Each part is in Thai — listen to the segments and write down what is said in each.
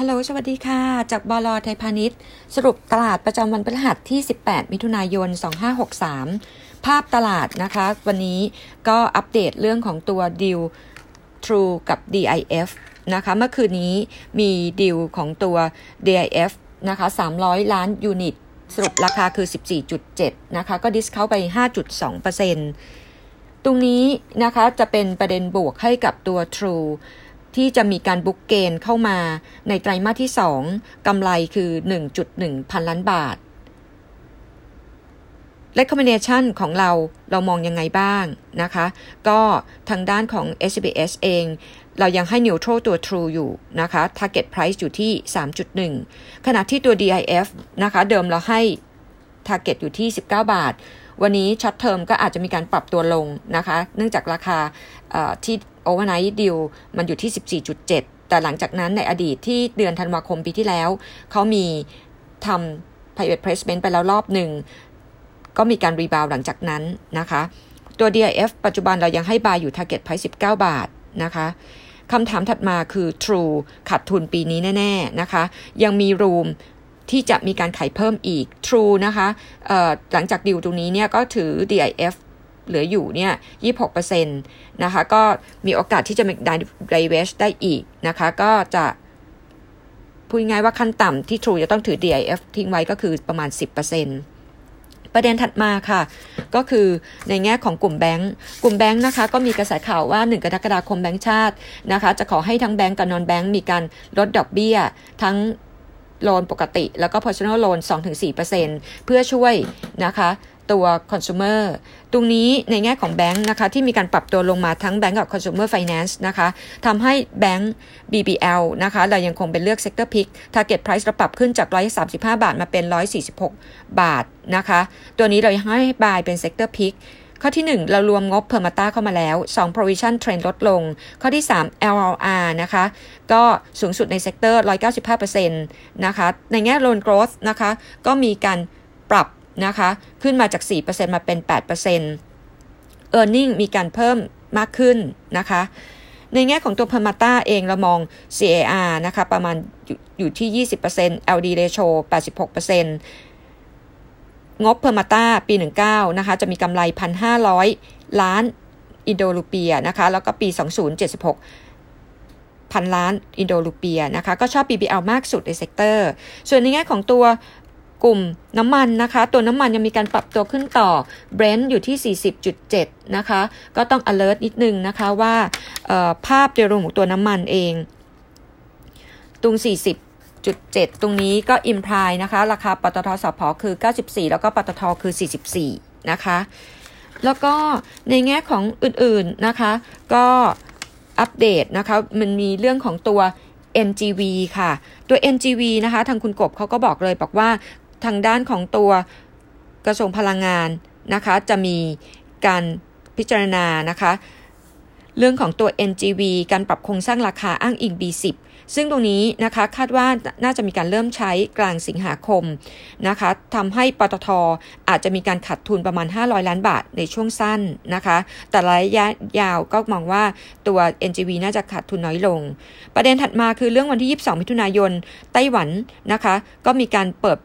ฮัลโหล สวัสดีค่ะ จากบลไทยพาณิชย์ สรุปตลาดประจำวันพฤหัสที่ 18 มิถุนายน 2563 ภาพตลาดนะคะ วันนี้ก็อัปเดตเรื่องของตัวดิว True กับ DIF นะคะ เมื่อคืนนี้มีดิวของตัว DIF นะคะ 300 ล้านยูนิต สรุปราคาคือ 14.7 นะคะ ก็ดิสเขาไป 5.2%ตรงนี้นะคะจะเป็นประเด็นบวกให้กับตัว True ที่จะมีการ book gain เข้ามาในไตรมาสที่ 2 กำไรคือ 1.1 พันล้านบาท recommendation ของเราเรามองยังไงบ้างนะคะ ก็ทางด้านของ SCBS เอง เรายังให้ neutral ตัว true อยู่นะคะ target price อยู่ที่ 3.1 ขณะที่ตัว DIF นะคะ เดิมเราให้ target อยู่ที่ 19 บาท วันนี้ short term ก็อาจจะมีการปรับตัวลงนะคะ เนื่องจากราคาที่ overnight deal มันอยู่ที่ 14.7 แต่หลังจากนั้นในอดีตที่เดือนธันวาคมปีที่แล้ว เขามีทำ private placement ไปแล้วรอบหนึ่ง ก็มีการ rebound หลังจากนั้นนะคะ ตัว DIF ปัจจุบันเรายังให้ buy อยู่ target price 19 บาทนะคะคำถามถัดมาคือ True ขาดทุนปีนี้แน่ ๆ นะคะ ยังมี room ที่จะมีการขายเพิ่มอีก True นะคะหลังจากดิวตรงนี้เนี่ยก็ถือ DIF เหลืออยู่เนี่ย26%นะคะ ก็มีโอกาสที่จะมีไดเวชได้อีกนะคะ ก็จะพูดง่ายว่าขั้นต่ำที่ True จะต้องถือ DIF ทิ้งไว้ก็คือประมาณ 10%ประเด็นถัดมาค่ะ ก็คือในแง่ของกลุ่มแบงก์กลุ่มแบงก์นะคะ ก็มีกระแสข่าวว่า 1 กรกฎาคมแบงก์ชาตินะคะ จะขอให้ทั้งแบงก์กับนอนแบงก์มีการลดดอกเบี้ย ทั้ง loan ปกติ แล้วก็ personal loan 2-4%เพื่อช่วยนะคะตัว consumer ตรงนี้ในแง่ของแบงค์นะคะที่มีการปรับตัวลงมาทั้งแบงก์กับ consumer finance นะคะทำให้แบงค์ BBL นะคะเรายังคงเป็นเลือก sector pick target price เราปรับขึ้นจาก 135 บาทมาเป็น 146 บาทนะคะ ตัวนี้เราให้ buy เป็น sector pick ข้อที่ 1 เรารวมงบ Permata เข้ามาแล้ว 2 provision trend ลดลง ข้อที่ 3 LLR นะคะ ก็สูงสุดใน sector 195%นะคะ ในแง่ loan growth นะคะ ก็มีการปรับนะคะ ขึ้นมาจาก 4%มาเป็น 8% e a r n i n g มีการเพิ่มมากขึ้นนะคะ ในแง่ของตัว Permata เองเรามอง CAR นะคะ ประมาณอยู่ที่ 20% LD ratio 86% งบ Permata ปี 19 นะคะ จะมีกำไร 1,500 ล้านอินโดรูเปียนะคะ แล้วก็ปี 2076พันล้านอินโดรูเปียนะคะ ก็ชอบ BBL มากสุดใน sector ส่วนในแง่ของตัวกลุ่มน้ำมันนะคะ ตัวน้ำมันยังมีการปรับตัวขึ้นต่อ Brent อยู่ที่ 40.7 นะคะ ก็ต้อง alert นิดนึงนะคะว่าภาพโดยรวมของตัวน้ำมันเอง ตุง 40 6.7 ตรงนี้ก็ imply นะคะ ราคาปตท.สผ.คือ 94 แล้วก็ปตทคือ 44 นะคะ แล้วก็ในแง่ของอื่นๆนะคะ ก็อัปเดตนะคะ มันมีเรื่องของตัว NGV ค่ะ ตัว NGV นะคะ ทางคุณกบเขาก็บอกเลยบอกว่าทางด้านของตัวกระทรวงพลังงานนะคะ จะมีการพิจารณานะคะ เรื่องของตัว NGV การปรับโครงสร้างราคาอ้างอิง B10 ซึ่งตรงนี้นะคะคาดว่าน่าจะมีการเริ่มใช้กลางสิงหาคมนะคะทำให้ปตทอาจจะมีการขาดทุนประมาณ 500 ล้านบาทในช่วงสั้นนะคะ แต่ระยะยาวก็มองว่าตัว NGV น่าจะขาดทุนน้อยลง ประเด็นถัดมาคือเรื่องวันที่ 22 มิถุนายนไต้หวันนะคะ ก็มีการเปิด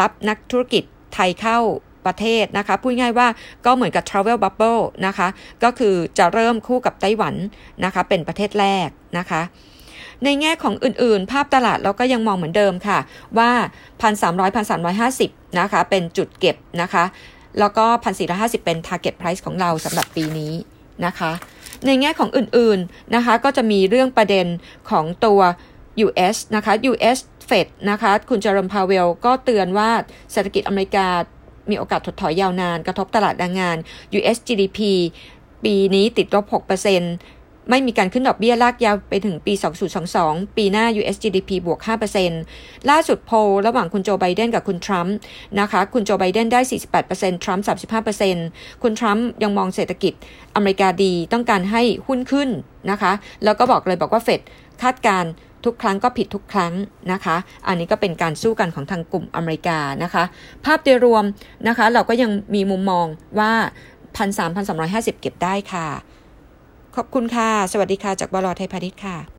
รับนักธุรกิจไทยเข้าประเทศนะคะ พูดง่ายว่าก็เหมือนกับ Travel Bubble นะคะ ก็คือจะเริ่มคู่กับไต้หวันนะคะ เป็นประเทศแรกนะคะ ในแง่ของอื่นๆ ภาพตลาดเราก็ยังมองเหมือนเดิมค่ะ ว่า 1,300 1,350 นะคะ เป็นจุดเก็บนะคะ แล้วก็ 1,450 เป็น target price ของเราสำหรับปีนี้นะคะ ในแง่ของอื่นๆนะคะ ก็จะมีเรื่องประเด็นของตัว US นะคะ US เฟดนะคะ คุณเจอร์มพาเวลก็เตือนว่าเศรษฐกิจอเมริกามีโอกาสถดถอยยาวนาน กระทบตลาดแรงงาน US GDP ปีนี้ติดลบ 6% ไม่มีการขึ้นดอกเบี้ยลากยาวไปถึงปี 2022 ปีหน้า US GDP บวก 5%ล่าสุดโพลระหว่างคุณโจไบเดนกับคุณทรัมป์นะคะ คุณโจไบเดนได้ 48%ทรัมป์ 35%คุณทรัมป์ยังมองเศรษฐกิจอเมริกาดีต้องการให้หุ้นขึ้นนะคะ แล้วก็บอกเลยบอกว่าเฟดคาดการทุกครั้งก็ผิดทุกครั้งนะคะ อันนี้ก็เป็นการสู้กันของทางกลุ่มอเมริกานะคะ ภาพโดยรวมนะคะ เราก็ยังมีมุมมองว่า 1,3,350 เก็บได้ค่ะ ขอบคุณค่ะ สวัสดีค่ะ จากบลไทยพาณิชย์ค่ะ